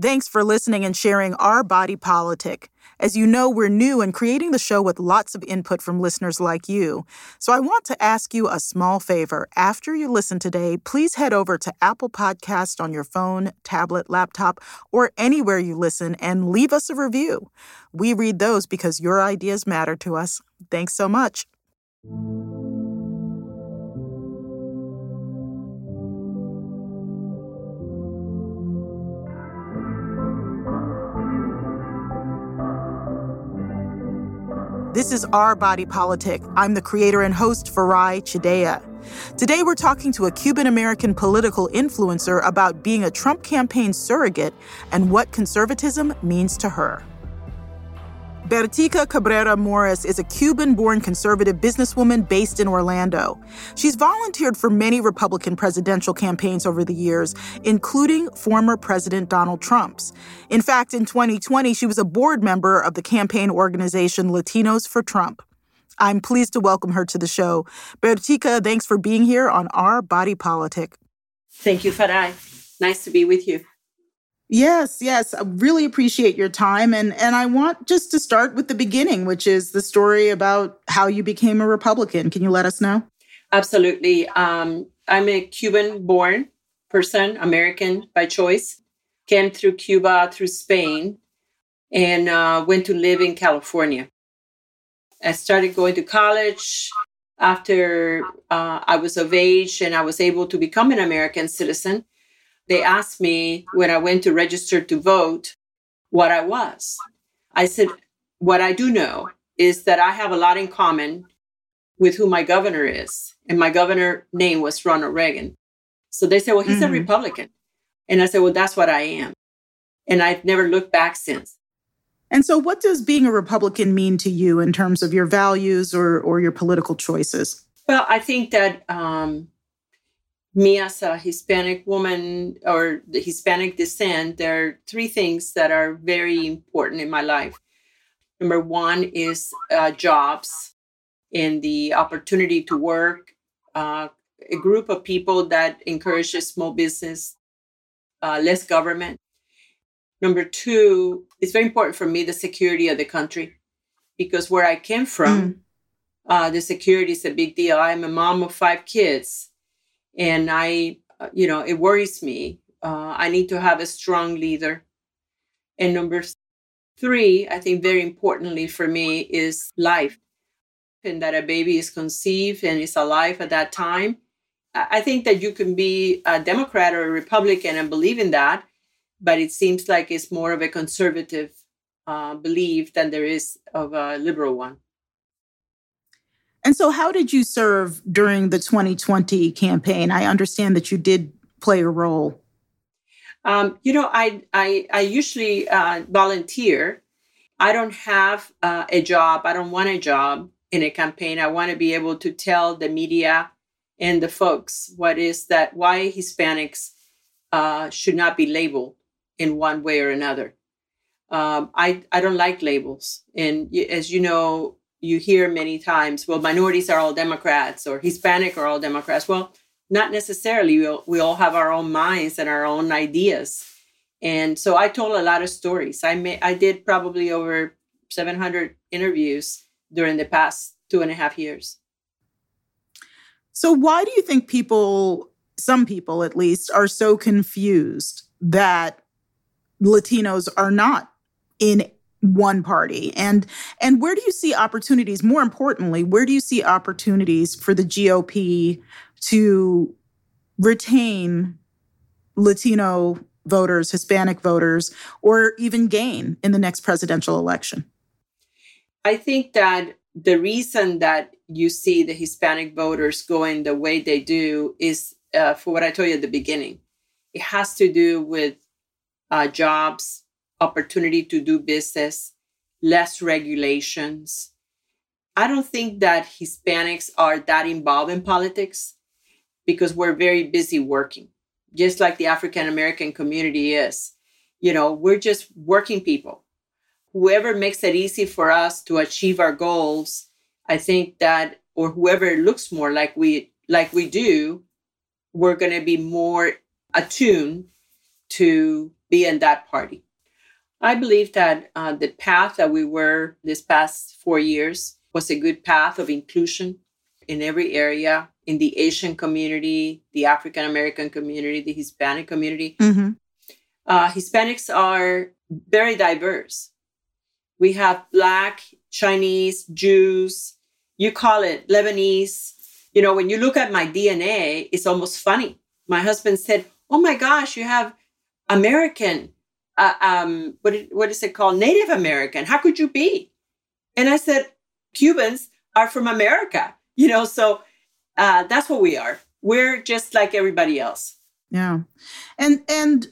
Thanks for listening and sharing our body politic. As you know, we're new and creating the show with lots of input from listeners like you. So I want to ask you a small favor. After you listen today, please head over to Apple Podcast on your phone, tablet, laptop, or anywhere you listen and leave us a review. We read those because your ideas matter to us. Thanks so much. This is Our Body Politic. I'm the creator and host, Farai Chideya. Today, we're talking to a Cuban American political influencer about being a Trump campaign surrogate and what conservatism means to her. Bertica Cabrera Morris is a Cuban born conservative businesswoman based in Orlando. She's volunteered for many Republican presidential campaigns over the years, including former President Donald Trump's. In fact, in 2020, she was a board member of the campaign organization Latinos for Trump. I'm pleased to welcome her to the show. Bertica, thanks for being here on Our Body Politic. Thank you, Farai. Nice to be with you. Yes, yes. I really appreciate your time. And, and I want just to start with the beginning, which is the story about how you became a Republican. Can you let us know? Absolutely. Um, I'm a Cuban born person, American by choice. Came through Cuba, through Spain, and uh, went to live in California. I started going to college after uh, I was of age and I was able to become an American citizen they asked me when I went to register to vote what I was. I said, What I do know is that I have a lot in common with who my governor is. And my governor name was Ronald Reagan. So they said, Well, he's mm-hmm. a Republican. And I said, Well, that's what I am. And I've never looked back since. And so, what does being a Republican mean to you in terms of your values or, or your political choices? Well, I think that um, me as a Hispanic woman or the Hispanic descent, there are three things that are very important in my life. Number one is uh, jobs and the opportunity to work, uh, a group of people that encourages small business, uh, less government. Number two, it's very important for me the security of the country because where I came from, mm. the security is a big deal. I'm a mom of five kids and I, uh, you know, it worries me. Uh, I need to have a strong leader. And number three, I think very importantly for me is life, and that a baby is conceived and is alive at that time. I think that you can be a Democrat or a Republican and believe in that, but it seems like it's more of a conservative uh, belief than there is of a liberal one. And so, how did you serve during the 2020 campaign? I understand that you did play a role. Um, you know, I I, I usually uh, volunteer. I don't have uh, a job. I don't want a job in a campaign. I want to be able to tell the media and the folks what is that why Hispanics uh, should not be labeled in one way or another. Um, I I don't like labels, and as you know, you hear many times, well, minorities are all Democrats or Hispanic are all Democrats. Well, not necessarily. We all, we all have our own minds and our own ideas. And so I told a lot of stories. I may, I did probably over 700 interviews during the past two and a half years. So why do you think people, some people at least, are so confused that Latinos are not in one party. And and where do you see opportunities more importantly where do you see opportunities for the GOP to retain latino voters hispanic voters or even gain in the next presidential election? I think that the reason that you see the hispanic voters going the way they do is uh, for what i told you at the beginning. It has to do with uh, jobs opportunity to do business, less regulations. I don't think that Hispanics are that involved in politics because we're very busy working, just like the African American community is. You know, we're just working people. Whoever makes it easy for us to achieve our goals, I think that, or whoever looks more like we like we do, we're going to be more attuned to be in that party. I believe that uh, the path that we were this past four years was a good path of inclusion in every area in the Asian community, the African American community, the Hispanic community. Mm-hmm. Uh, Hispanics are very diverse. We have Black, Chinese, Jews, you call it Lebanese. You know, when you look at my DNA, it's almost funny. My husband said, Oh my gosh, you have American, uh, um, what, what is it called? Native American. How could you be? And I said, Cubans are from America, you know, so uh, that's what we are. We're just like everybody else. Yeah. And, and,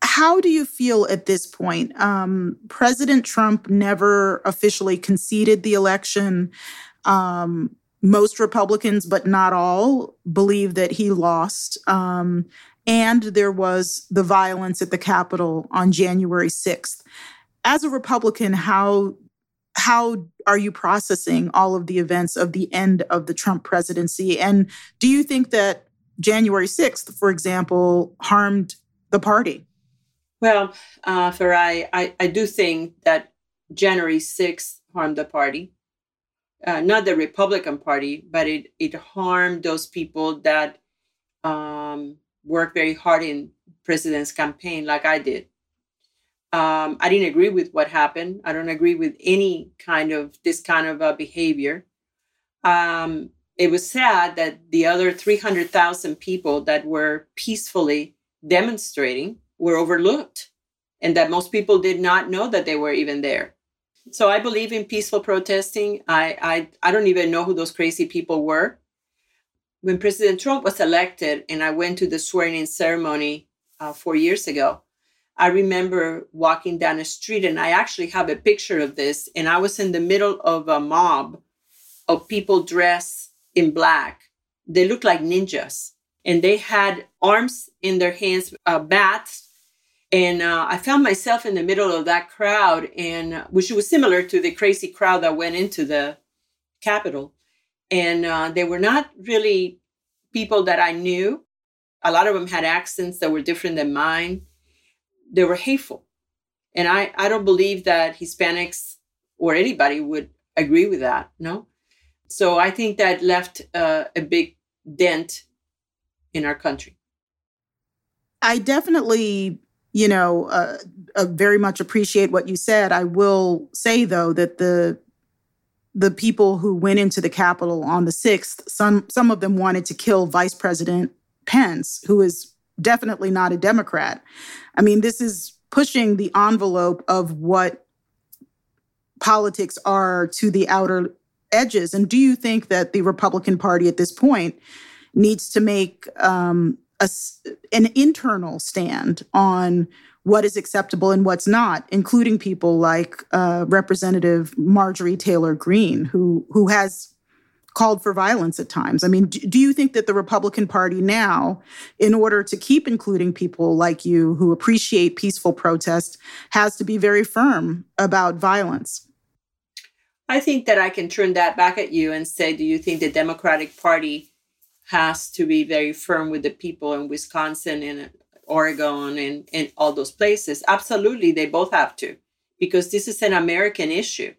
how do you feel at this point? Um, President Trump never officially conceded the election. Um, most Republicans, but not all, believe that he lost. Um, and there was the violence at the Capitol on January 6th. As a Republican, how how are you processing all of the events of the end of the Trump presidency? And do you think that January 6th, for example, harmed the party? Well, uh, Farai, I, I do think that January 6th harmed the party. Uh, not the Republican Party, but it, it harmed those people that um, worked very hard in president's campaign, like I did. Um, I didn't agree with what happened. I don't agree with any kind of this kind of uh, behavior. Um, it was sad that the other 300,000 people that were peacefully demonstrating were overlooked and that most people did not know that they were even there. So I believe in peaceful protesting. I, I, I don't even know who those crazy people were. When President Trump was elected and I went to the swearing in ceremony uh, four years ago, I remember walking down a street and I actually have a picture of this. And I was in the middle of a mob of people dressed in black. They looked like ninjas and they had arms in their hands, uh, bats and uh, I found myself in the middle of that crowd, and which was similar to the crazy crowd that went into the Capitol. And uh, they were not really people that I knew. A lot of them had accents that were different than mine. They were hateful. And I, I don't believe that Hispanics or anybody would agree with that, no? So I think that left uh, a big dent in our country. I definitely you know, uh, uh, very much appreciate what you said. I will say though that the the people who went into the Capitol on the sixth, some some of them wanted to kill Vice President Pence, who is definitely not a Democrat. I mean, this is pushing the envelope of what politics are to the outer edges. And do you think that the Republican Party at this point needs to make um, a, an internal stand on what is acceptable and what's not, including people like uh, Representative Marjorie Taylor Greene, who who has called for violence at times. I mean, do, do, you think that the Republican Party now, in order to keep including people like you who appreciate peaceful protest, has to be very firm about violence? I think that I can turn that back at you and say, do you think the Democratic Party has to be very firm with the people in Wisconsin and Oregon and, and all those places. Absolutely, they both have to, because this is an American issue.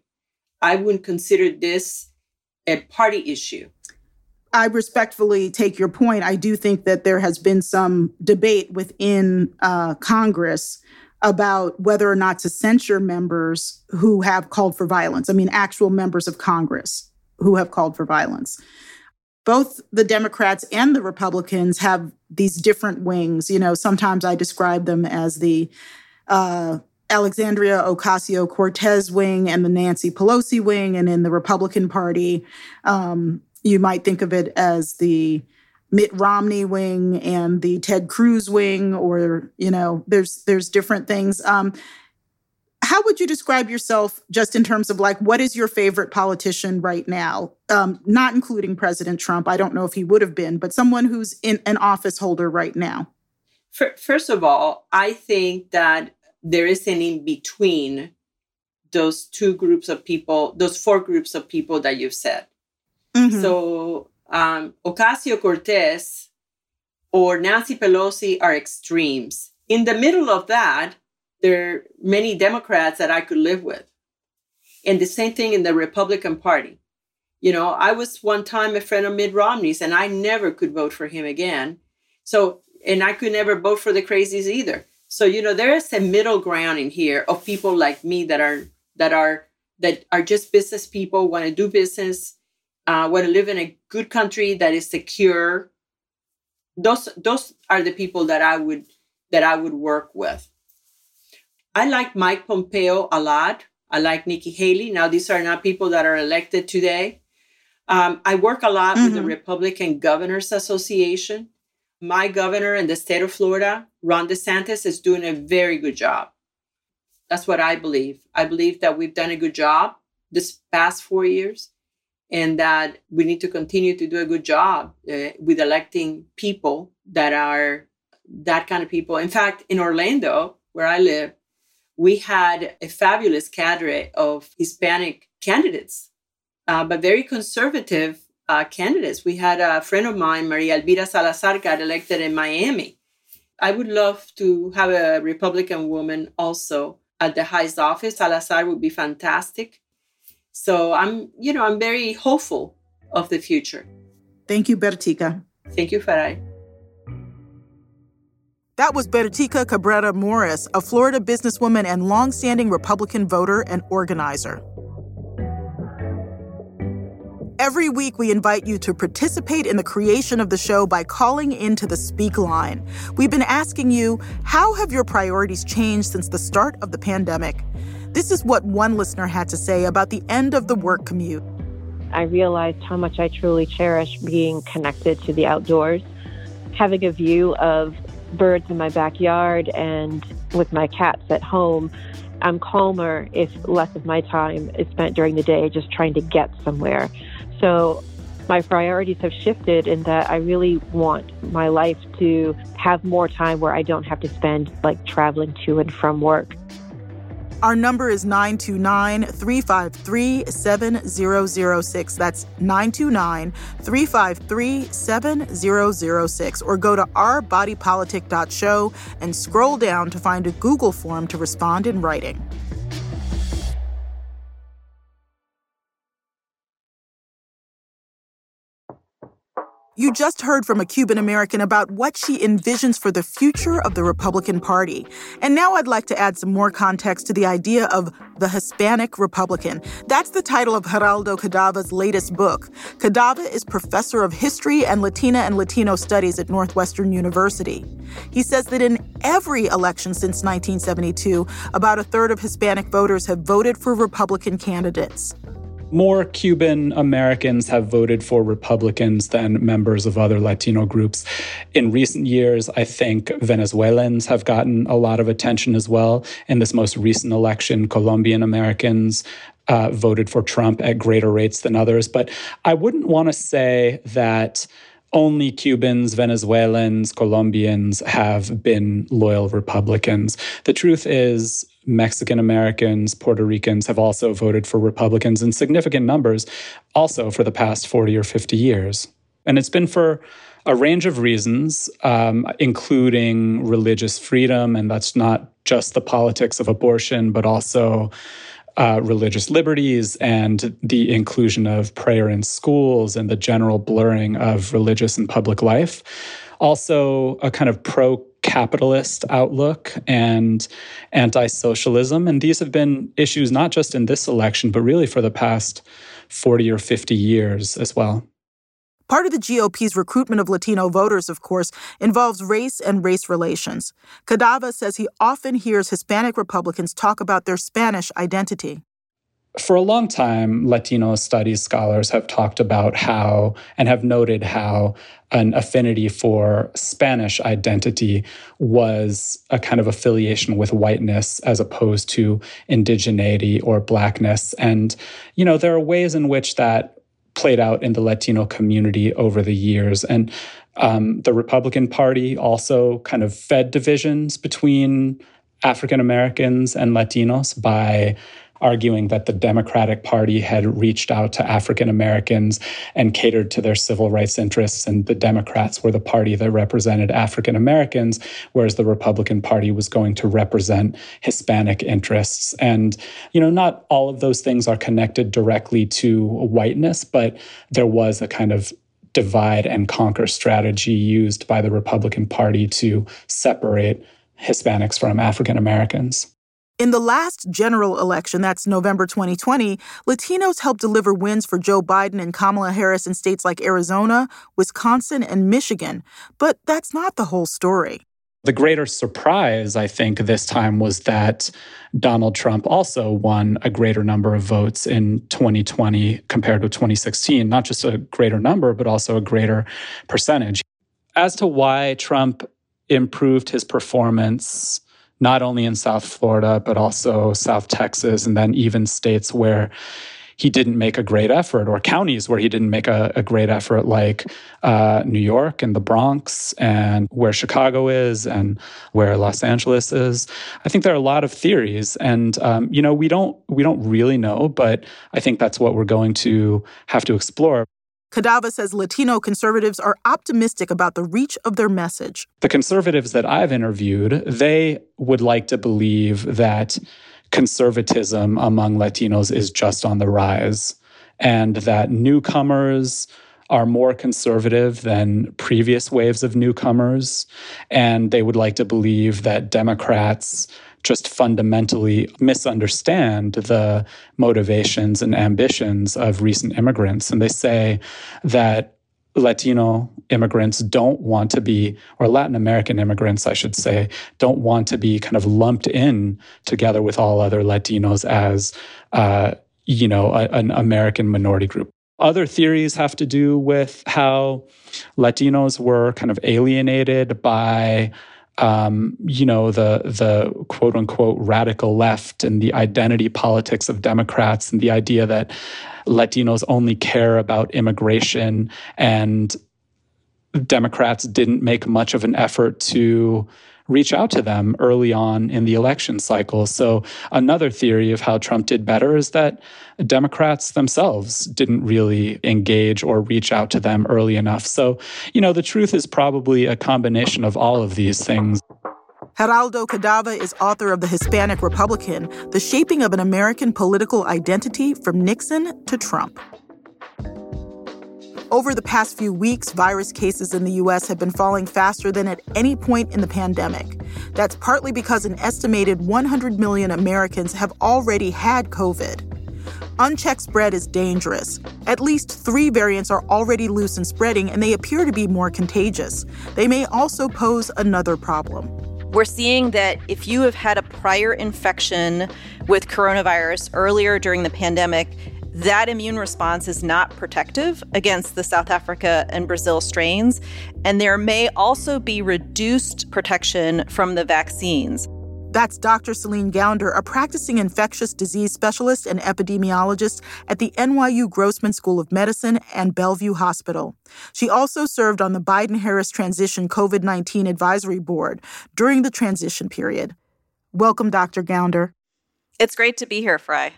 I wouldn't consider this a party issue. I respectfully take your point. I do think that there has been some debate within uh, Congress about whether or not to censure members who have called for violence. I mean, actual members of Congress who have called for violence both the Democrats and the Republicans have these different wings. You know, sometimes I describe them as the uh, Alexandria Ocasio Cortez wing and the Nancy Pelosi wing. And in the Republican Party, um, you might think of it as the Mitt Romney wing and the Ted Cruz wing, or you know, there's there's different things. Um, how would you describe yourself just in terms of like what is your favorite politician right now? Um, not including president trump i don't know if he would have been but someone who's in an office holder right now. First of all i think that there is an in between those two groups of people those four groups of people that you've said. Mm-hmm. so um, ocasio cortez or nancy pelosi are extremes. In the middle of that, there are many Democrats that I could live with. And the same thing in the Republican Party. You know, I was one time a friend of Mitt Romney's and I never could vote for him again. So, and I could never vote for the crazies either. So, you know, there is a middle ground in here of people like me that are, that are, that are just business people, want to do business, uh, want to live in a good country that is secure. Those, those are the people that I would, that I would work with. I like Mike Pompeo a lot. I like Nikki Haley. Now, these are not people that are elected today. Um, I work a lot mm-hmm. with the mm-hmm. Republican Governors Association. My governor in the state of Florida, Ron DeSantis, is doing a very good job. That's what I believe. I believe that we've done a good job this past four years and that we need to continue to do a good job uh, with electing people that are that kind of people. In fact, in Orlando, where I live, we had a fabulous cadre of Hispanic candidates, uh, but very conservative uh, candidates. We had a friend of mine, Maria Elvira Salazar, got elected in Miami. I would love to have a Republican woman also at the highest office. Salazar would be fantastic. So I'm, you know, I'm very hopeful of the future. Thank you, Bertica. Thank you, Farai. That was Bertica Cabrera Morris, a Florida businesswoman and longstanding Republican voter and organizer. Every week, we invite you to participate in the creation of the show by calling into the Speak line. We've been asking you, how have your priorities changed since the start of the pandemic? This is what one listener had to say about the end of the work commute. I realized how much I truly cherish being connected to the outdoors, having a view of birds in my backyard and with my cats at home, I'm calmer if less of my time is spent during the day just trying to get somewhere. So my priorities have shifted in that I really want my life to have more time where I don't have to spend like traveling to and from work. Our number is 929 353 7006. That's 929 353 7006. Or go to ourbodypolitic.show and scroll down to find a Google form to respond in writing. You just heard from a Cuban American about what she envisions for the future of the Republican Party. And now I'd like to add some more context to the idea of the Hispanic Republican. That's the title of Geraldo Cadava's latest book. Cadava is professor of history and Latina and Latino studies at Northwestern University. He says that in every election since 1972, about a third of Hispanic voters have voted for Republican candidates. More Cuban Americans have voted for Republicans than members of other Latino groups. In recent years, I think Venezuelans have gotten a lot of attention as well. In this most recent election, Colombian Americans uh, voted for Trump at greater rates than others. But I wouldn't want to say that only Cubans, Venezuelans, Colombians have been loyal Republicans. The truth is, Mexican Americans, Puerto Ricans have also voted for Republicans in significant numbers, also for the past 40 or 50 years. And it's been for a range of reasons, um, including religious freedom, and that's not just the politics of abortion, but also uh, religious liberties and the inclusion of prayer in schools and the general blurring of religious and public life. Also, a kind of pro capitalist outlook and anti socialism. And these have been issues not just in this election, but really for the past 40 or 50 years as well. Part of the GOP's recruitment of Latino voters, of course, involves race and race relations. Cadava says he often hears Hispanic Republicans talk about their Spanish identity for a long time, Latino studies scholars have talked about how and have noted how an affinity for Spanish identity was a kind of affiliation with whiteness as opposed to indigeneity or blackness. And, you know, there are ways in which that played out in the Latino community over the years. And um, the Republican Party also kind of fed divisions between African Americans and Latinos by arguing that the Democratic Party had reached out to African Americans and catered to their civil rights interests, and the Democrats were the party that represented African Americans, whereas the Republican Party was going to represent Hispanic interests. And, you know, not all of those things are connected directly to whiteness, but there was a kind of divide and conquer strategy used by the Republican Party to separate Hispanics from African Americans. In the last general election, that's November 2020, Latinos helped deliver wins for Joe Biden and Kamala Harris in states like Arizona, Wisconsin, and Michigan. But that's not the whole story. The greater surprise, I think, this time was that Donald Trump also won a greater number of votes in 2020 compared to 2016. Not just a greater number, but also a greater percentage. As to why Trump improved his performance, not only in South Florida, but also South Texas, and then even states where he didn't make a great effort, or counties where he didn't make a, a great effort, like uh, New York and the Bronx, and where Chicago is, and where Los Angeles is. I think there are a lot of theories, and um, you know we don't we don't really know, but I think that's what we're going to have to explore. Cadava says Latino conservatives are optimistic about the reach of their message. The conservatives that I've interviewed, they would like to believe that conservatism among Latinos is just on the rise and that newcomers are more conservative than previous waves of newcomers. And they would like to believe that Democrats just fundamentally misunderstand the motivations and ambitions of recent immigrants. And they say that Latino immigrants don't want to be, or Latin American immigrants, I should say, don't want to be kind of lumped in together with all other Latinos as, uh, you know, a, an American minority group. Other theories have to do with how Latinos were kind of alienated by um, you know, the the quote unquote radical left and the identity politics of Democrats and the idea that Latinos only care about immigration and Democrats didn't make much of an effort to reach out to them early on in the election cycle. So, another theory of how Trump did better is that Democrats themselves didn't really engage or reach out to them early enough. So, you know, the truth is probably a combination of all of these things. Geraldo Cadava is author of The Hispanic Republican The Shaping of an American Political Identity from Nixon to Trump. Over the past few weeks, virus cases in the U.S. have been falling faster than at any point in the pandemic. That's partly because an estimated 100 million Americans have already had COVID. Unchecked spread is dangerous. At least three variants are already loose and spreading, and they appear to be more contagious. They may also pose another problem. We're seeing that if you have had a prior infection with coronavirus earlier during the pandemic, that immune response is not protective against the South Africa and Brazil strains, and there may also be reduced protection from the vaccines. That's Dr. Celine Gounder, a practicing infectious disease specialist and epidemiologist at the NYU Grossman School of Medicine and Bellevue Hospital. She also served on the Biden Harris Transition COVID 19 Advisory Board during the transition period. Welcome, Dr. Gounder. It's great to be here, Farai.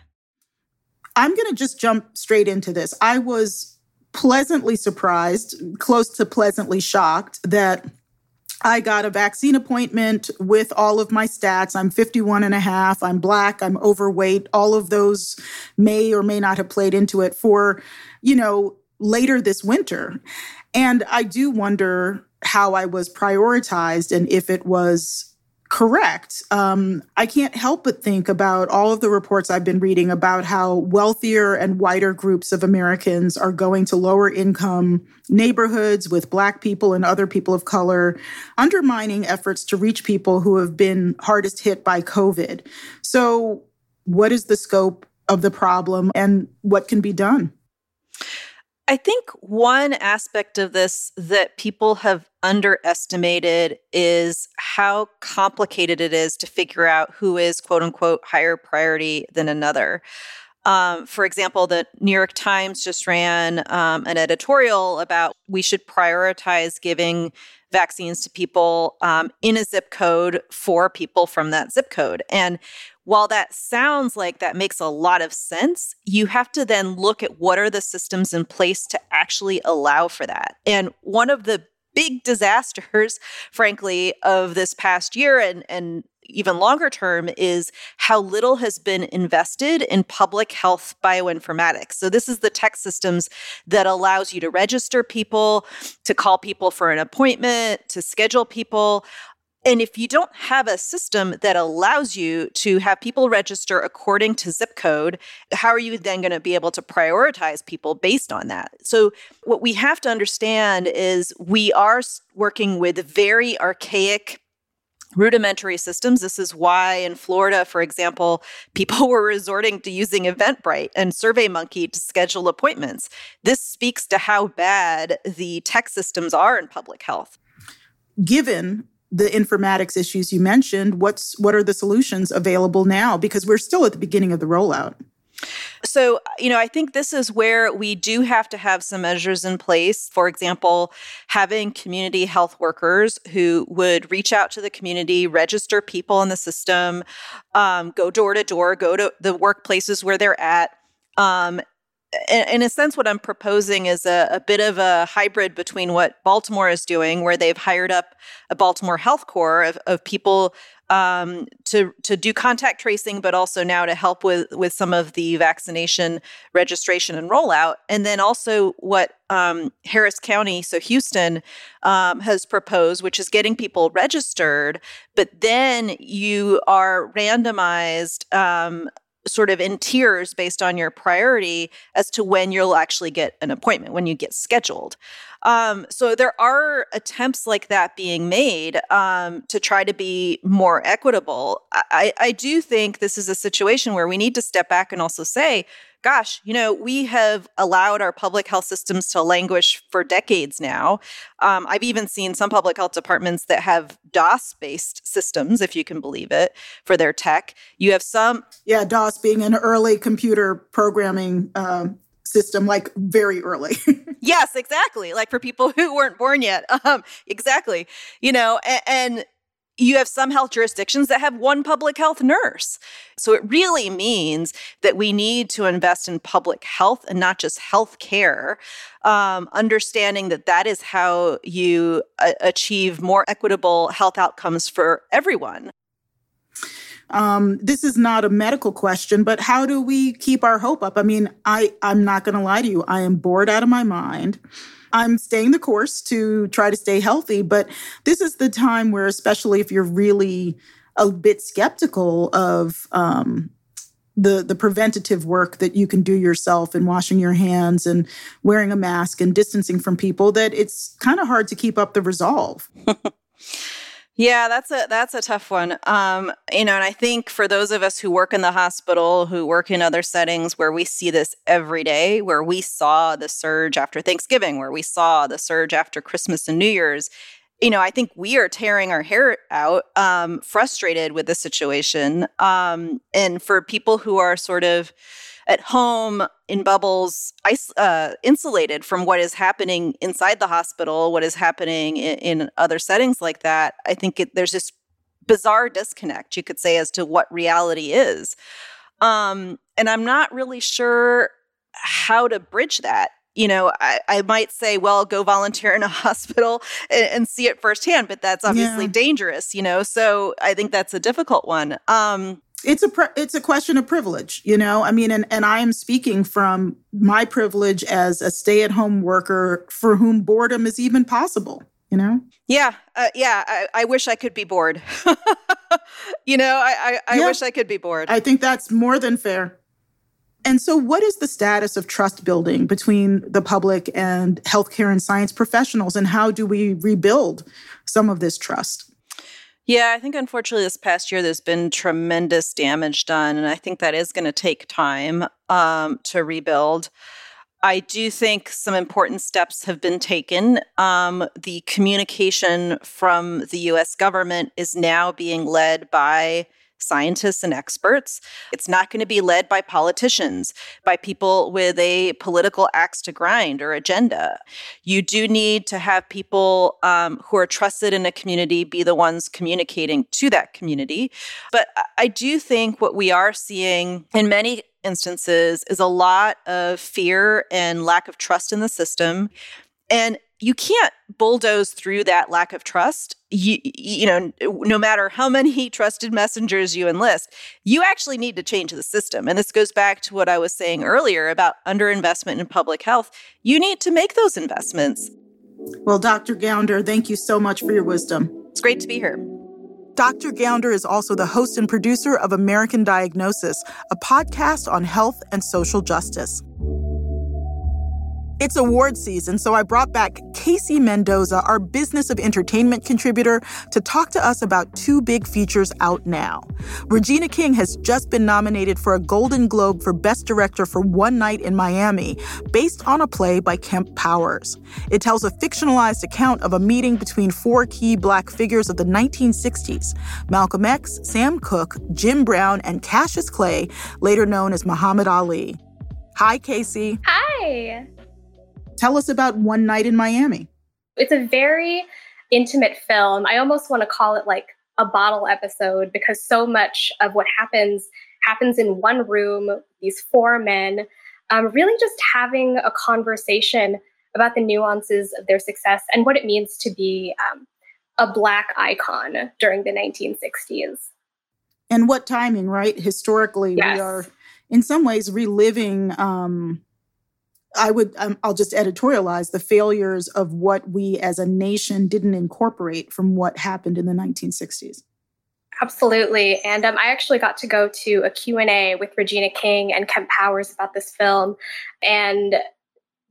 I'm going to just jump straight into this. I was pleasantly surprised, close to pleasantly shocked that I got a vaccine appointment with all of my stats. I'm 51 and a half. I'm black. I'm overweight. All of those may or may not have played into it for, you know, later this winter. And I do wonder how I was prioritized and if it was correct. Um, I can't help but think about all of the reports I've been reading about how wealthier and whiter groups of Americans are going to lower income neighborhoods with Black people and other people of color, undermining efforts to reach people who have been hardest hit by COVID. So, what is the scope of the problem and what can be done? I think one aspect of this that people have underestimated is how complicated it is to figure out who is quote unquote higher priority than another. Um, for example, the New York Times just ran um, an editorial about we should prioritize giving vaccines to people um, in a zip code for people from that zip code. And while that sounds like that makes a lot of sense, you have to then look at what are the systems in place to actually allow for that. And one of the big disasters, frankly, of this past year and, and even longer term is how little has been invested in public health bioinformatics. So this is the tech systems that allows you to register people, to call people for an appointment, to schedule people. And if you don't have a system that allows you to have people register according to zip code, how are you then going to be able to prioritize people based on that? So, what we have to understand is we are working with very archaic rudimentary systems. This is why in Florida, for example, people were resorting to using Eventbrite and SurveyMonkey to schedule appointments. This speaks to how bad the tech systems are in public health. Given the informatics issues you mentioned, what's what are the solutions available now? Because we're still at the beginning of the rollout. So, you know, I think this is where we do have to have some measures in place. For example, having community health workers who would reach out to the community, register people in the system, um, go door to door, go to the workplaces where they're at, um, in, a sense, what I'm proposing is a, a, bit of a hybrid between what Baltimore is doing, where they've hired up a Baltimore Health Corps of, of people um, to to do contact tracing, but also now to help with with some of the vaccination registration and rollout, and then also what um, Harris County, so Houston, um, has proposed, which is getting people registered, but then you are randomized um, sort of in tiers based on your priority as to when you'll actually get an appointment, when you get scheduled. Um, so there are attempts like that being made um, to try to be more equitable. I, I do think this is a situation where we need to step back and also say, gosh, you know, we have allowed our public health systems to languish for decades now. Um, I've even seen some public health departments that have DOS based systems, if you can believe it, for their tech. You have some. Yeah, DOS being an early computer programming uh, system, like very early. yes, exactly. Like for people who weren't born yet. Um, exactly. You know, and, and you have some health jurisdictions that have one public health nurse. So it really means that we need to invest in public health and not just health care, um, understanding that that is how you a- achieve more equitable health outcomes for everyone. Um, this is not a medical question, but how do we keep our hope up? I mean, I, I'm not going to lie to you. I am bored out of my mind. I'm staying the course to try to stay healthy. But this is the time where, especially if you're really a bit skeptical of um, the the preventative work that you can do yourself and washing your hands and wearing a mask and distancing from people, that it's kind of hard to keep up the resolve. Yeah, that's a that's a tough one. Um, you know, and I think for those of us who work in the hospital, who work in other settings where we see this every day, where we saw the surge after Thanksgiving, where we saw the surge after Christmas and New Year's, you know, I think we are tearing our hair out, um, frustrated with the situation. Um, and for people who are sort of at home in bubbles, uh, insulated from what is happening inside the hospital, what is happening in, in other settings like that. I think it, there's this bizarre disconnect, you could say, as to what reality is. Um, and I'm not really sure how to bridge that. You know, I, I might say, well, go volunteer in a hospital and, and see it firsthand, but that's obviously yeah. dangerous, you know? So I think that's a difficult one. Um, it's a it's a question of privilege you know? I mean and, and i am speaking from my privilege as a stay-at-home worker for whom boredom is even possible you know? Yeah uh, yeah I, I, wish i could be bored. You know i i, I yeah. wish i could be bored. I think that's more than fair. And so what is the status of trust building between the public and healthcare and science professionals and how do we rebuild some of this trust yeah, I think unfortunately this past year there's been tremendous damage done, and I think that is going to take time um, to rebuild. I do think some important steps have been taken. Um, the communication from the US government is now being led by scientists and experts. It's not going to be led by politicians, by people with a political axe to grind or agenda. You do need to have people um, who are trusted in a community be the ones communicating to that community. But I do think what we are seeing in many instances is a lot of fear and lack of trust in the system. And you can't bulldoze through that lack of trust. You, you know, no matter how many trusted messengers you enlist, you actually need to change the system. And this goes back to what I was saying earlier about underinvestment in public health. You need to make those investments. Well, Dr. Gounder, thank you so much for your wisdom. It's great to be here. Dr. Gounder is also the host and producer of American Diagnosis, a podcast on health and social justice. It's award season, so I brought back Casey Mendoza, our Business of Entertainment contributor, to talk to us about two big features out now. Regina King has just been nominated for a Golden Globe for Best Director for One Night in Miami, based on a play by Kemp Powers. It tells a fictionalized account of a meeting between four key black figures of the 1960s Malcolm X, Sam Cooke, Jim Brown, and Cassius Clay, later known as Muhammad Ali. Hi, Casey. Hi. Tell us about One Night in Miami. It's a very intimate film. I almost want to call it like a bottle episode because so much of what happens happens in one room, these four men, um, really just having a conversation about the nuances of their success and what it means to be um, a Black icon during the 1960s. And what timing, right? Historically, yes. we are in some ways reliving um, I would, um, I'll just editorialize the failures of what we as a nation didn't incorporate from what happened in the 1960s. Absolutely. And um, I actually got to go to a Q&A with Regina King and Kemp Powers about this film. And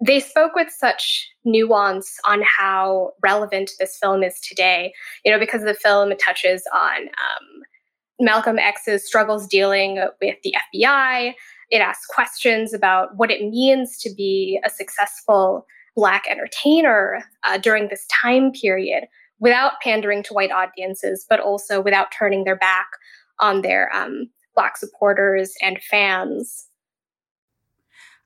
they spoke with such nuance on how relevant this film is today, you know, because the film touches on um, Malcolm X's struggles dealing with the FBI, it asks questions about what it means to be a successful Black entertainer uh, during this time period without pandering to white audiences, but also without turning their back on their um, Black supporters and fans.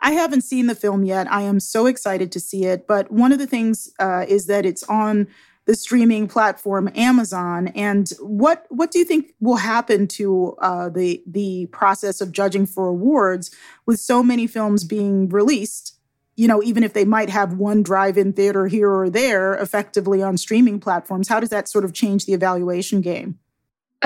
I haven't seen the film yet. I am so excited to see it. But one of the things uh, is that it's on the streaming platform Amazon. And what what do you think will happen to uh, the the process of judging for awards with so many films being released? You know, even if they might have one drive-in theater here or there, effectively on streaming platforms, how does that sort of change the evaluation game?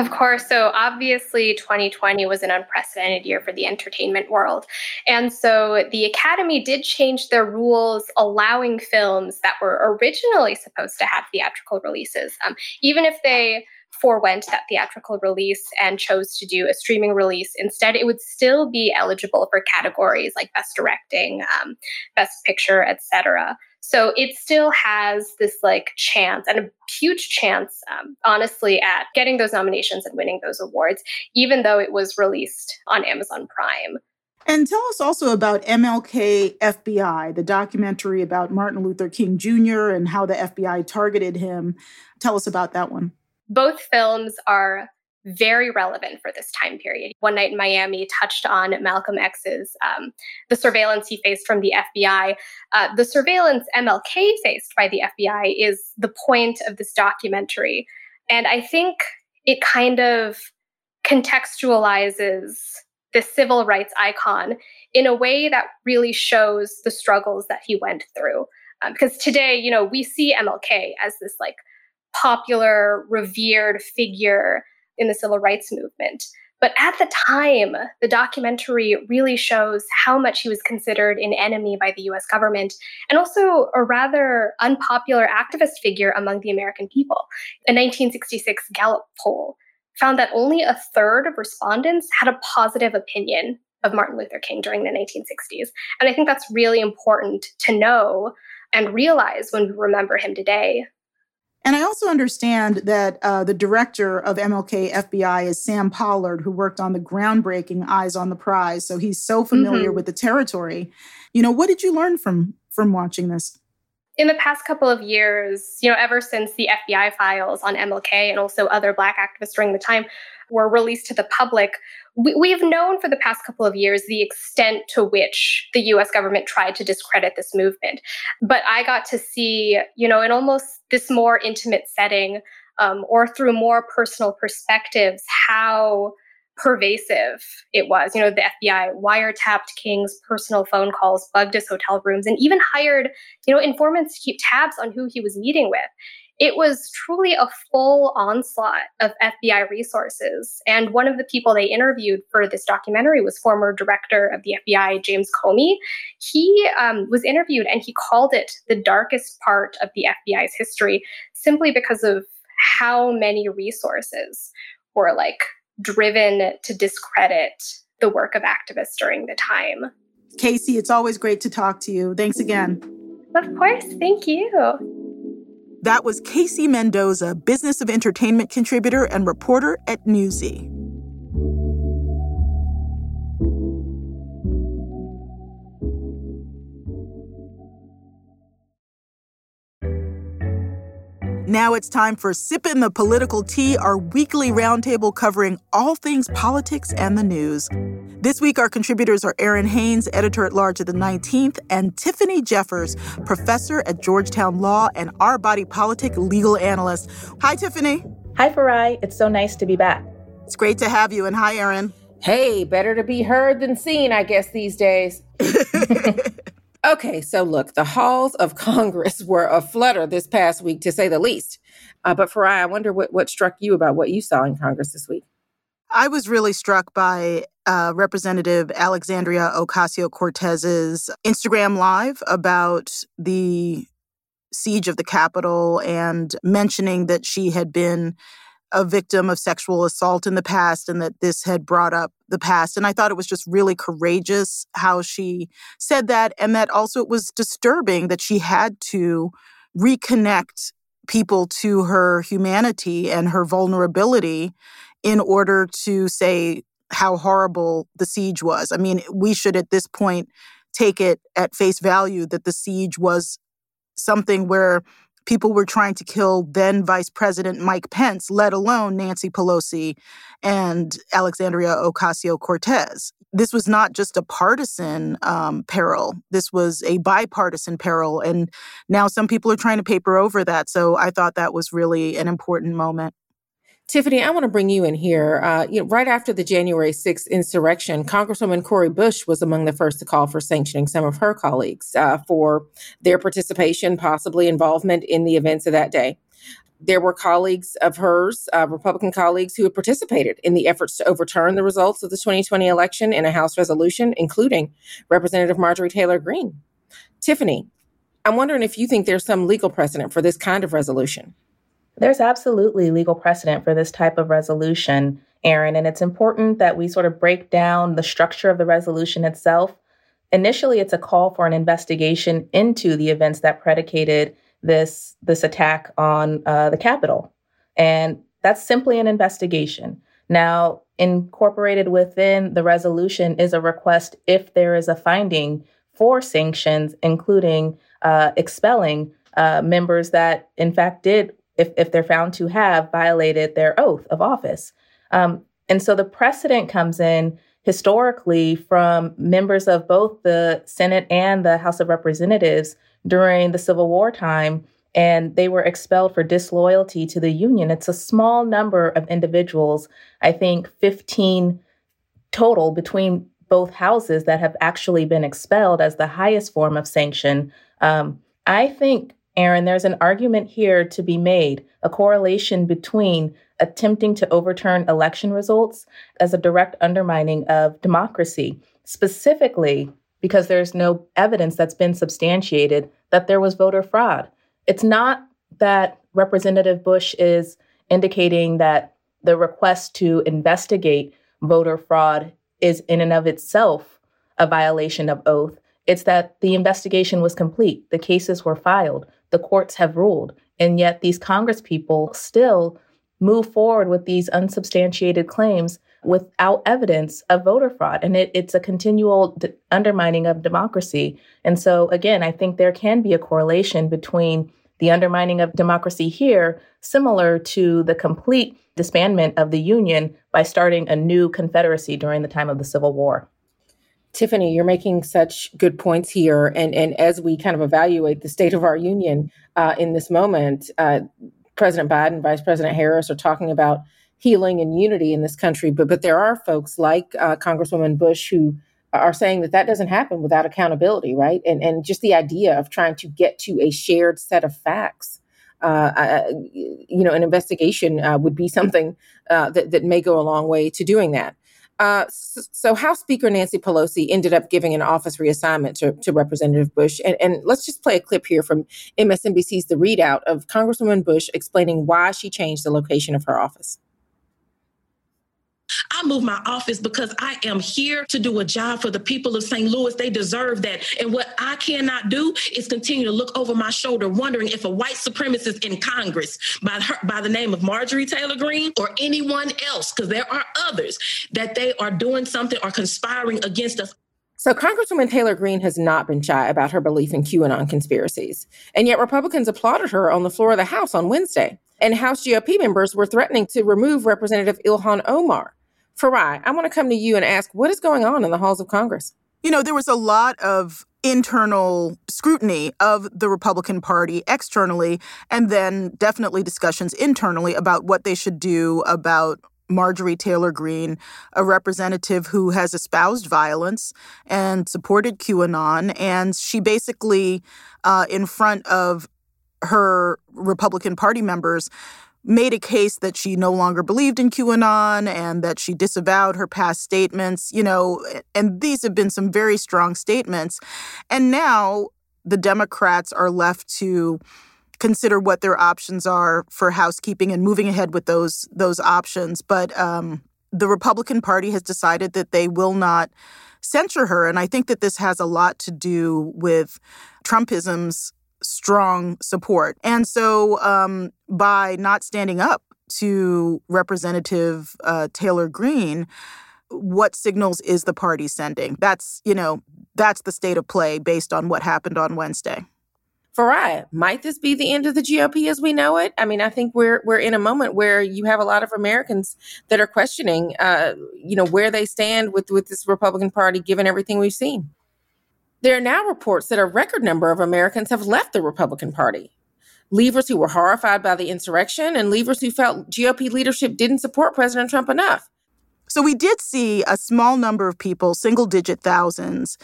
Of course. So obviously, 2020 was an unprecedented year for the entertainment world. And so the Academy did change their rules, allowing films that were originally supposed to have theatrical releases, um, even if they forewent that theatrical release and chose to do a streaming release instead, it would still be eligible for categories like best directing, um, best picture, etc. So it still has this like chance and a huge chance, um, honestly, at getting those nominations and winning those awards, even though it was released on Amazon Prime. And tell us also about MLK FBI, the documentary about Martin Luther King Jr. and how the FBI targeted him. Tell us about that one. Both films are very relevant for this time period. One Night in Miami touched on Malcolm X's um, the surveillance he faced from the FBI. Uh, the surveillance MLK faced by the FBI is the point of this documentary, and I think it kind of contextualizes the civil rights icon in a way that really shows the struggles that he went through. Um, because today, you know, we see MLK as this like popular, revered figure in the civil rights movement. But at the time, the documentary really shows how much he was considered an enemy by the US government and also a rather unpopular activist figure among the American people. A 1966 Gallup poll found that only a third of respondents had a positive opinion of Martin Luther King during the 1960s. And I think that's really important to know and realize when we remember him today. And I also understand that uh, the director of MLK FBI is Sam Pollard, who worked on the groundbreaking Eyes on the Prize. So he's so familiar mm-hmm. with the territory. You know, what did you learn from from watching this? In the past couple of years, you know, ever since the FBI files on MLK and also other Black activists during the time were released to the public, we, we have known for the past couple of years the extent to which the US government tried to discredit this movement. But I got to see, you know, in almost this more intimate setting um, or through more personal perspectives, how pervasive it was. You know, the FBI wiretapped King's personal phone calls, bugged his hotel rooms, and even hired, you know, informants to keep tabs on who he was meeting with. It was truly a full onslaught of FBI resources. And one of the people they interviewed for this documentary was former director of the FBI, James Comey. He um, was interviewed and he called it the darkest part of the FBI's history simply because of how many resources were like driven to discredit the work of activists during the time. Casey, it's always great to talk to you. Thanks again. Of course. Thank you. That was Casey Mendoza, Business of Entertainment contributor and reporter at Newsy. Now it's time for Sippin' the Political Tea, our weekly roundtable covering all things politics and the news. This week, our contributors are Errin Haines, editor at large of the 19th, and Tiffany Jeffers, professor at Georgetown Law and our body politic legal analyst. Hi, Tiffany. Hi, Farai. It's so nice to be back. It's great to have you. And hi, Aaron. Hey, better to be heard than seen, I guess, these days. Okay, so look, the halls of Congress were a flutter this past week, to say the least. Uh, but Farai, I wonder what, what struck you about what you saw in Congress this week. I was really struck by uh, Representative Alexandria Ocasio Cortez's Instagram Live about the siege of the Capitol and mentioning that she had been a victim of sexual assault in the past and that this had brought up the past. And I thought it was just really courageous how she said that. And that also it was disturbing that she had to reconnect people to her humanity and her vulnerability in order to say how horrible the siege was. I mean, we should at this point take it at face value that the siege was something where people were trying to kill then Vice President Mike Pence, let alone Nancy Pelosi and Alexandria Ocasio Cortez. This was not just a partisan um, peril, this was a bipartisan peril. And now some people are trying to paper over that. So I thought that was really an important moment. Tiffany, I want to bring you in here. Uh, you know, right after the January 6th insurrection, Congresswoman Cori Bush was among the first to call for sanctioning some of her colleagues uh, for their participation, possibly involvement in the events of that day. There were colleagues of hers, uh, Republican colleagues, who had participated in the efforts to overturn the results of the 2020 election in a House resolution, including Representative Marjorie Taylor Greene. Tiffany, I'm wondering if you think there's some legal precedent for this kind of resolution. There's absolutely legal precedent for this type of resolution, Errin, and it's important that we sort of break down the structure of the resolution itself. Initially, it's a call for an investigation into the events that predicated this this attack on uh, the Capitol, and that's simply an investigation. Now, incorporated within the resolution is a request if there is a finding for sanctions, including uh, expelling uh, members that, in fact, did if, if they're found to have violated their oath of office. Um, and so the precedent comes in historically from members of both the Senate and the House of Representatives during the Civil War time, and they were expelled for disloyalty to the Union. It's a small number of individuals, I think 15 total between both houses that have actually been expelled as the highest form of sanction. Um, I think Errin, there's an argument here to be made, a correlation between attempting to overturn election results as a direct undermining of democracy, specifically because there's no evidence that's been substantiated that there was voter fraud. It's not that Representative Bush is indicating that the request to investigate voter fraud is in and of itself a violation of oath. It's that the investigation was complete, the cases were filed, the courts have ruled. And yet these Congress people still move forward with these unsubstantiated claims without evidence of voter fraud. And it, it's a continual d- undermining of democracy. And so, again, I think there can be a correlation between the undermining of democracy here, similar to the complete disbandment of the Union by starting a new confederacy during the time of the Civil War. Tiffany, you're making such good points here. And, and as we kind of evaluate the state of our union uh, in this moment, uh, President Biden, Vice President Harris are talking about healing and unity in this country. But, but there are folks like uh, Congresswoman Bush who are saying that that doesn't happen without accountability, right? And, and just the idea of trying to get to a shared set of facts. Uh, uh, you know, an investigation uh, would be something that, that may go a long way to doing that. Uh, so, so, House Speaker Nancy Pelosi ended up giving an office reassignment to, to Representative Bush. And, and, let's just play a clip here from MSNBC's The Readout of Congresswoman Bush explaining why she changed the location of her office. I moved my office because I am here to do a job for the people of St. Louis. They deserve that. And what I cannot do is continue to look over my shoulder, wondering if a white supremacist in Congress by her, by the name of Marjorie Taylor Greene or anyone else, because there are others, that they are doing something or conspiring against us. So, Congresswoman Taylor Greene has not been shy about her belief in QAnon conspiracies. And yet, Republicans applauded her on the floor of the House on Wednesday. And House GOP members were threatening to remove Representative Ilhan Omar. Farai, I want to come to you and ask what is going on in the halls of Congress? You know, there was a lot of internal scrutiny of the Republican Party externally, and then definitely discussions internally about what they should do about Marjorie Taylor Greene, a representative who has espoused violence and supported QAnon. And she basically, uh, in front of her Republican Party members, made a case that she no longer believed in QAnon and that she disavowed her past statements, you know, and these have been some very strong statements. And now the Democrats are left to consider what their options are for housekeeping and moving ahead with those those options. But um, the Republican Party has decided that they will not censure her, and I think that this has a lot to do with Trumpism's strong support. And so um, by not standing up to Representative uh, Taylor Greene, what signals is the party sending? That's, you know, that's the state of play based on what happened on Wednesday. Farai, might this be the end of the GOP as we know it? I mean, I think we're we're in a moment where you have a lot of Americans that are questioning, uh, you know, where they stand with with this Republican Party, given everything we've seen. There are now reports that a record number of Americans have left the Republican Party. Leavers who were horrified by the insurrection and leavers who felt GOP leadership didn't support President Trump enough. So we did see a small number of people, single digit thousands,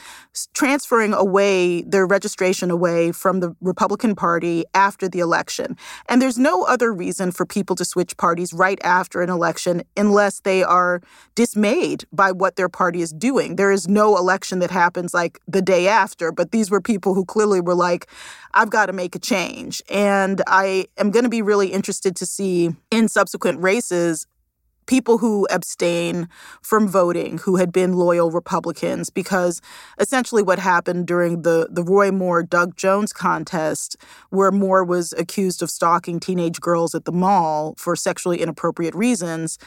transferring away their registration away from the Republican Party after the election. And there's no other reason for people to switch parties right after an election unless they are dismayed by what their party is doing. There is no election that happens like the day after, but these were people who clearly were like, I've got to make a change. And I am going to be really interested to see in subsequent races people who abstain from voting who had been loyal Republicans because essentially what happened during the, the Roy Moore Doug Jones contest, where Moore was accused of stalking teenage girls at the mall for sexually inappropriate reasons.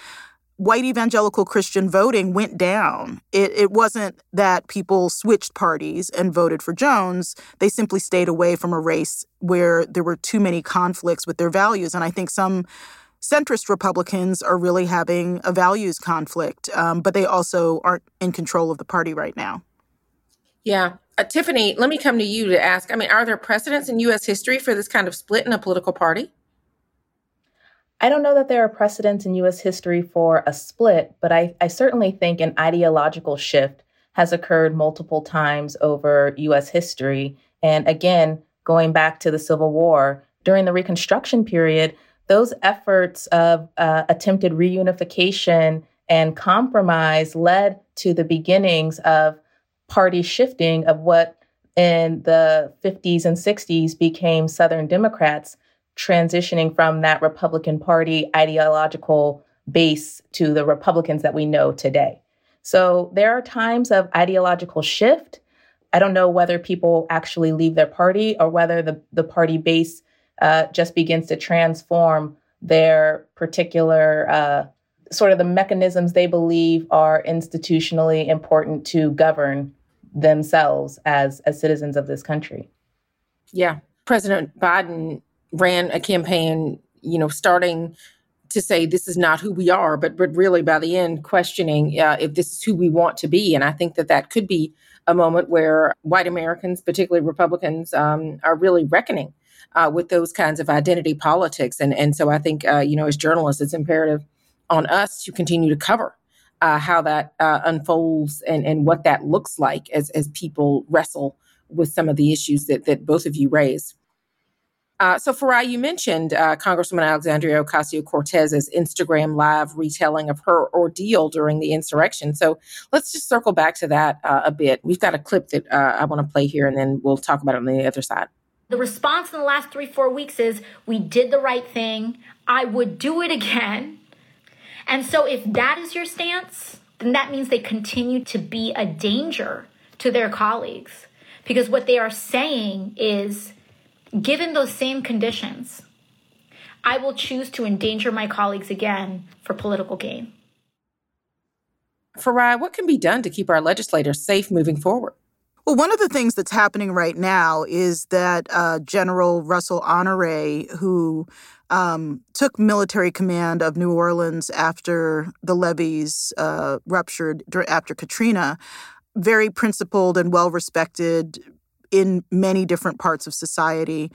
White evangelical Christian voting went down. It, it wasn't that people switched parties and voted for Jones. They simply stayed away from a race where there were too many conflicts with their values. And I think some centrist Republicans are really having a values conflict, um, but they also aren't in control of the party right now. Yeah. Uh, Tiffany, let me come to you to ask I mean, are there precedents in U.S. history for this kind of split in a political party? I don't know that there are precedents in U.S. history for a split, but I, I certainly think an ideological shift has occurred multiple times over U.S. history. And again, going back to the Civil War, during the Reconstruction period, those efforts of uh, attempted reunification and compromise led to the beginnings of party shifting of what in the 50s and 60s became Southern Democrats transitioning from that Republican Party ideological base to the Republicans that we know today. So there are times of ideological shift. I don't know whether people actually leave their party or whether the, the party base uh, just begins to transform their particular uh, sort of the mechanisms they believe are institutionally important to govern themselves as as citizens of this country. Yeah. President Biden ran a campaign, you know, starting to say this is not who we are, but but really by the end questioning uh, if this is who we want to be. And I think that that could be a moment where white Americans, particularly Republicans, um, are really reckoning uh, with those kinds of identity politics. And and so I think uh, you know as journalists, it's imperative on us to continue to cover uh, how that uh, unfolds and and what that looks like as as people wrestle with some of the issues that that both of you raise. Uh, so, Farai, you mentioned uh, Congresswoman Alexandria Ocasio Cortez's Instagram live retelling of her ordeal during the insurrection. So, let's just circle back to that uh, a bit. We've got a clip that uh, I want to play here, and then we'll talk about it on the other side. The response in the last three, four weeks is we did the right thing. I would do it again. And so, if that is your stance, then that means they continue to be a danger to their colleagues. Because what they are saying is, Given those same conditions, I will choose to endanger my colleagues again for political gain. Farai, what can be done to keep our legislators safe moving forward? Well, one of the things that's happening right now is that uh, General Russell Honore, who um, took military command of New Orleans after the levees uh, ruptured after Katrina, very principled and well respected in many different parts of society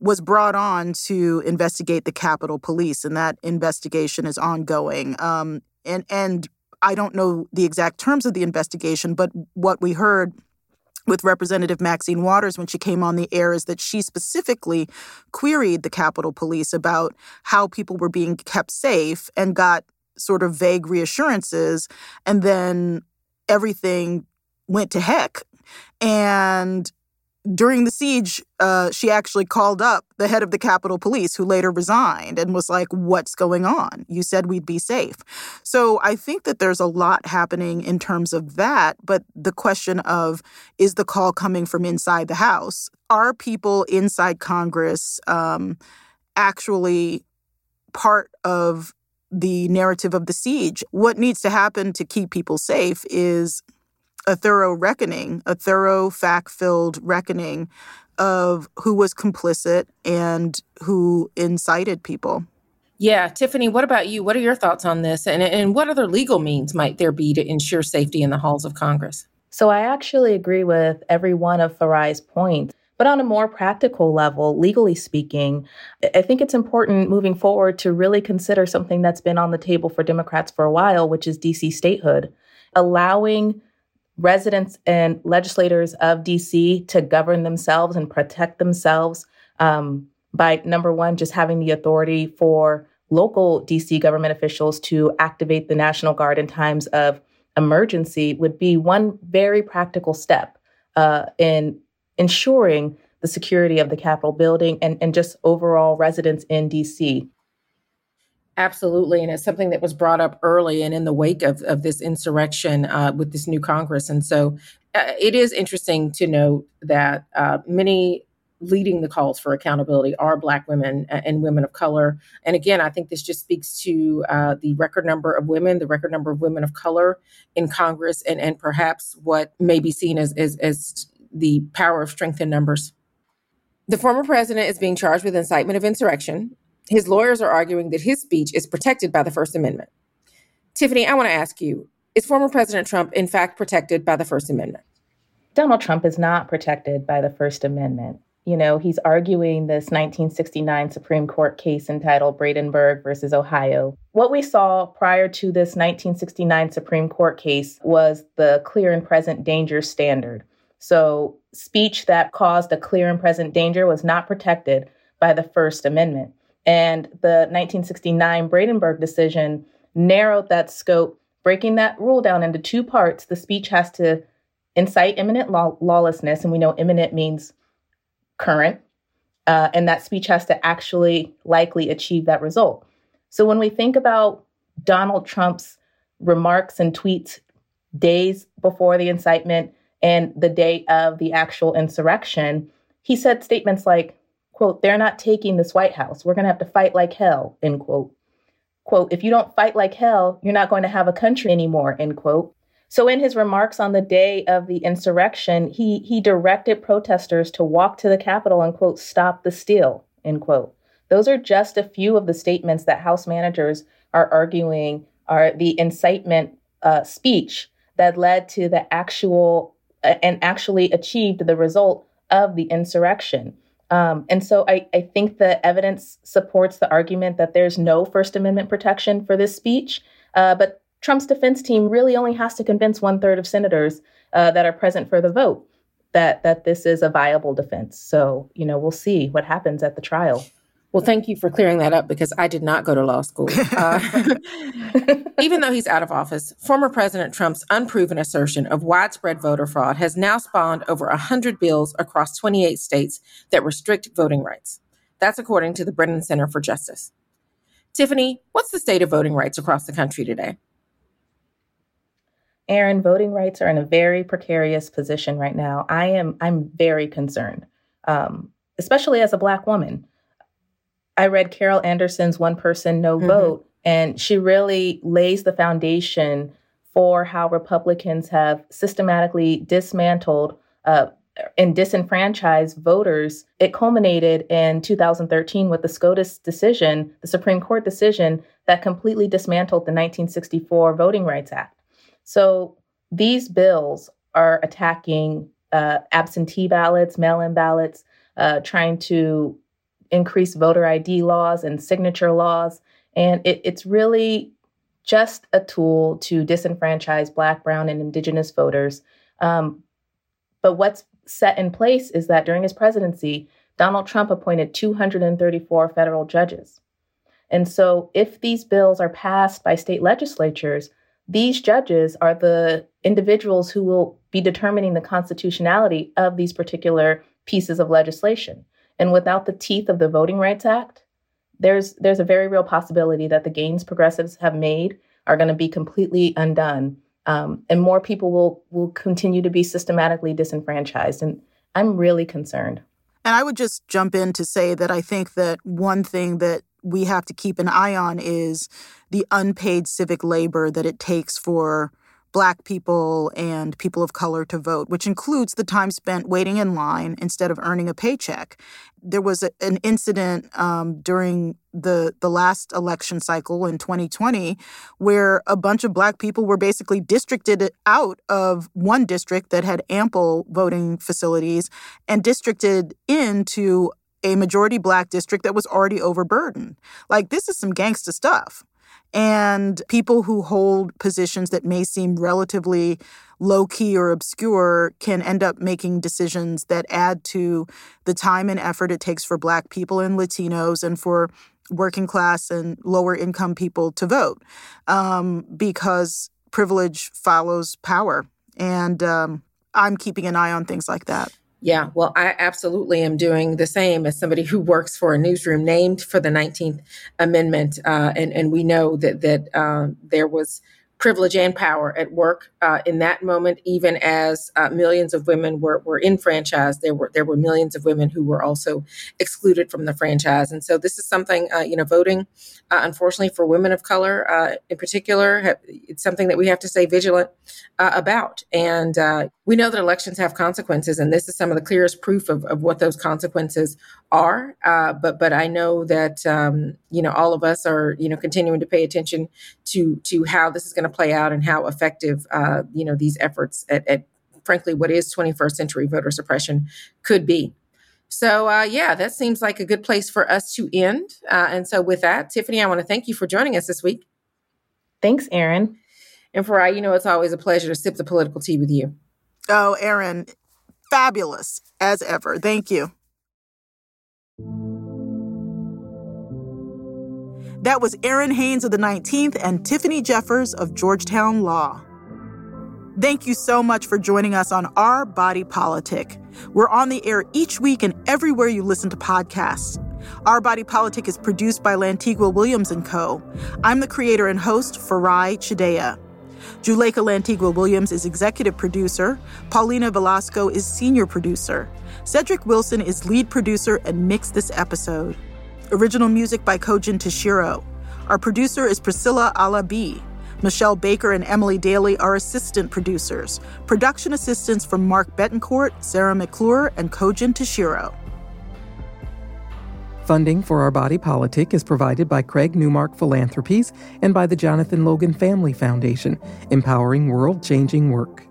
was brought on to investigate the Capitol Police, and that investigation is ongoing. Um, and and I don't know the exact terms of the investigation, but what we heard with Representative Maxine Waters when she came on the air is that she specifically queried the Capitol Police about how people were being kept safe and got sort of vague reassurances, and then everything went to heck. And during the siege, uh, she actually called up the head of the Capitol Police, who later resigned, and was like, What's going on? You said we'd be safe. So I think that there's a lot happening in terms of that. But the question of is the call coming from inside the House? Are people inside Congress um, actually part of the narrative of the siege? What needs to happen to keep people safe is a thorough reckoning, a thorough fact filled reckoning of who was complicit and who incited people. Yeah, Tiffany, what about you? What are your thoughts on this? And, and what other legal means might there be to ensure safety in the halls of Congress? So I actually agree with every one of Farai's points. But on a more practical level, legally speaking, I think it's important moving forward to really consider something that's been on the table for Democrats for a while, which is DC statehood. Allowing residents and legislators of DC to govern themselves and protect themselves um, by number one, just having the authority for local DC government officials to activate the National Guard in times of emergency would be one very practical step uh, in ensuring the security of the Capitol building and, and just overall residents in DC. Absolutely. And it's something that was brought up early and in the wake of, of this insurrection uh, with this new Congress. And so uh, it is interesting to note that uh, many leading the calls for accountability are Black women and women of color. And again, I think this just speaks to uh, the record number of women, the record number of women of color in Congress, and, and perhaps what may be seen as, as, as the power of strength in numbers. The former president is being charged with incitement of insurrection his lawyers are arguing that his speech is protected by the First Amendment. Tiffany, I want to ask you is former President Trump, in fact, protected by the First Amendment? Donald Trump is not protected by the First Amendment. You know, he's arguing this 1969 Supreme Court case entitled Brandenburg versus Ohio. What we saw prior to this 1969 Supreme Court case was the clear and present danger standard. So, speech that caused a clear and present danger was not protected by the First Amendment. And the 1969 Brandenburg decision narrowed that scope, breaking that rule down into two parts. The speech has to incite imminent law- lawlessness, and we know imminent means current, uh, and that speech has to actually likely achieve that result. So when we think about Donald Trump's remarks and tweets days before the incitement and the day of the actual insurrection, he said statements like, quote, they're not taking this White House. We're going to have to fight like hell, end quote. quote, if you don't fight like hell, you're not going to have a country anymore, end quote. So in his remarks on the day of the insurrection, he he directed protesters to walk to the Capitol and quote, stop the steal, end quote. Those are just a few of the statements that House managers are arguing are the incitement uh, speech that led to the actual uh, and actually achieved the result of the insurrection. Um, and so I, I think the evidence supports the argument that there's no First Amendment protection for this speech. Uh, but Trump's defense team really only has to convince one third of senators uh, that are present for the vote that that this is a viable defense. So you know we'll see what happens at the trial. Well, thank you for clearing that up because I did not go to law school. Uh, even though he's out of office, former President Trump's unproven assertion of widespread voter fraud has now spawned over 100 bills across 28 states that restrict voting rights. That's according to the Brennan Center for Justice. Tiffany, what's the state of voting rights across the country today? Errin, voting rights are in a very precarious position right now. I am I'm very concerned, um, especially as a Black woman. I read Carol Anderson's One Person, No mm-hmm. Vote, and she really lays the foundation for how Republicans have systematically dismantled uh, and disenfranchised voters. It culminated in 2013 with the SCOTUS decision, the Supreme Court decision that completely dismantled the 1964 Voting Rights Act. So these bills are attacking uh, absentee ballots, mail in ballots, uh, trying to increased voter ID laws and signature laws. And it, it's really just a tool to disenfranchise Black, Brown, and Indigenous voters. Um, but what's set in place is that during his presidency, Donald Trump appointed 234 federal judges. And so, if these bills are passed by state legislatures, these judges are the individuals who will be determining the constitutionality of these particular pieces of legislation. And without the teeth of the Voting Rights Act, there's there's a very real possibility that the gains progressives have made are going to be completely undone, um, and more people will will continue to be systematically disenfranchised. And I'm really concerned. And I would just jump in to say that I think that one thing that we have to keep an eye on is the unpaid civic labor that it takes for Black people and people of color to vote, which includes the time spent waiting in line instead of earning a paycheck. There was a, an incident um, during the the last election cycle in 2020 where a bunch of Black people were basically districted out of one district that had ample voting facilities and districted into a majority Black district that was already overburdened. Like this is some gangsta stuff. And people who hold positions that may seem relatively low key or obscure can end up making decisions that add to the time and effort it takes for Black people and Latinos and for working class and lower income people to vote um, because privilege follows power. And um, I'm keeping an eye on things like that. Yeah, well, I absolutely am doing the same as somebody who works for a newsroom named for the 19th Amendment, uh, and and we know that that uh, there was privilege and power at work uh, in that moment. Even as uh, millions of women were were in franchise, there were there were millions of women who were also excluded from the franchise. And so this is something uh, you know, voting, uh, unfortunately for women of color uh, in particular, it's something that we have to stay vigilant uh, about. And we know that elections have consequences, and this is some of the clearest proof of, of what those consequences are. but but I know that um, you know all of us are you know continuing to pay attention to to how this is going to play out and how effective uh, you know these efforts at, at, frankly what is 21st century voter suppression could be. So uh, yeah, that seems like a good place for us to end. Uh, and so with that, Tiffany, I want to thank you for joining us this week. Thanks, Errin. And Farai, you know, it's always a pleasure to sip the political tea with you. Oh, Errin, fabulous as ever. Thank you. That was Errin Haines of the 19th and Tiffany Jeffers of Georgetown Law. Thank you so much for joining us on Our Body Politic. We're on the air each week and everywhere you listen to podcasts. Our Body Politic is produced by Lantigua Williams & Co. I'm the creator and host, Farai Chideya. Juleyka Lantigua Williams is executive producer. Paulina Velasco is senior producer. Cedric Wilson is lead producer and mixed this episode. Original music by Kojin Tashiro. Our producer is Priscilla Alabi. Michelle Baker and Emily Daly are assistant producers. Production assistants from Mark Betancourt, Sarah McClure, and Kojin Tashiro. Funding for Our Body Politic is provided by Craig Newmark Philanthropies and by the Jonathan Logan Family Foundation, empowering world changing work.